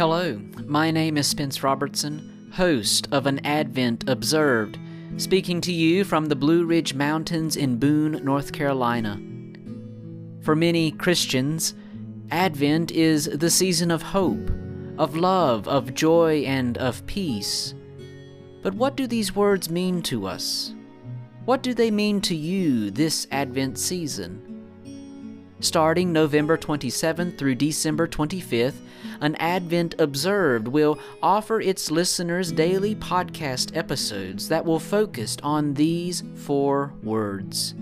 Hello, my name is Spence Robertson, host of An Advent Observed, speaking to you from the Blue Ridge Mountains in Boone, North Carolina. For many Christians, Advent is the season of hope, of love, of joy, and of peace. But what do these words mean to us? What do they mean to you this Advent season? Starting November 27th through December 25th, an Advent Observed will offer its listeners daily podcast episodes that will focus on these four words.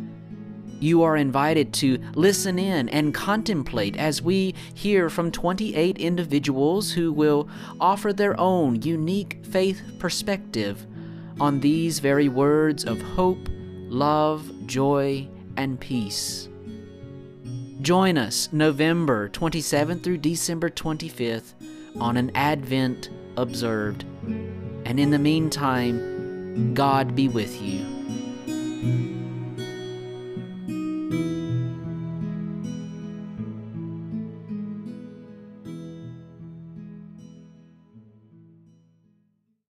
You are invited to listen in and contemplate as we hear from 28 individuals who will offer their own unique faith perspective on these very words of hope, love, joy, and peace. Join us November 27th through December 25th on an Advent Observed. And in the meantime, God be with you.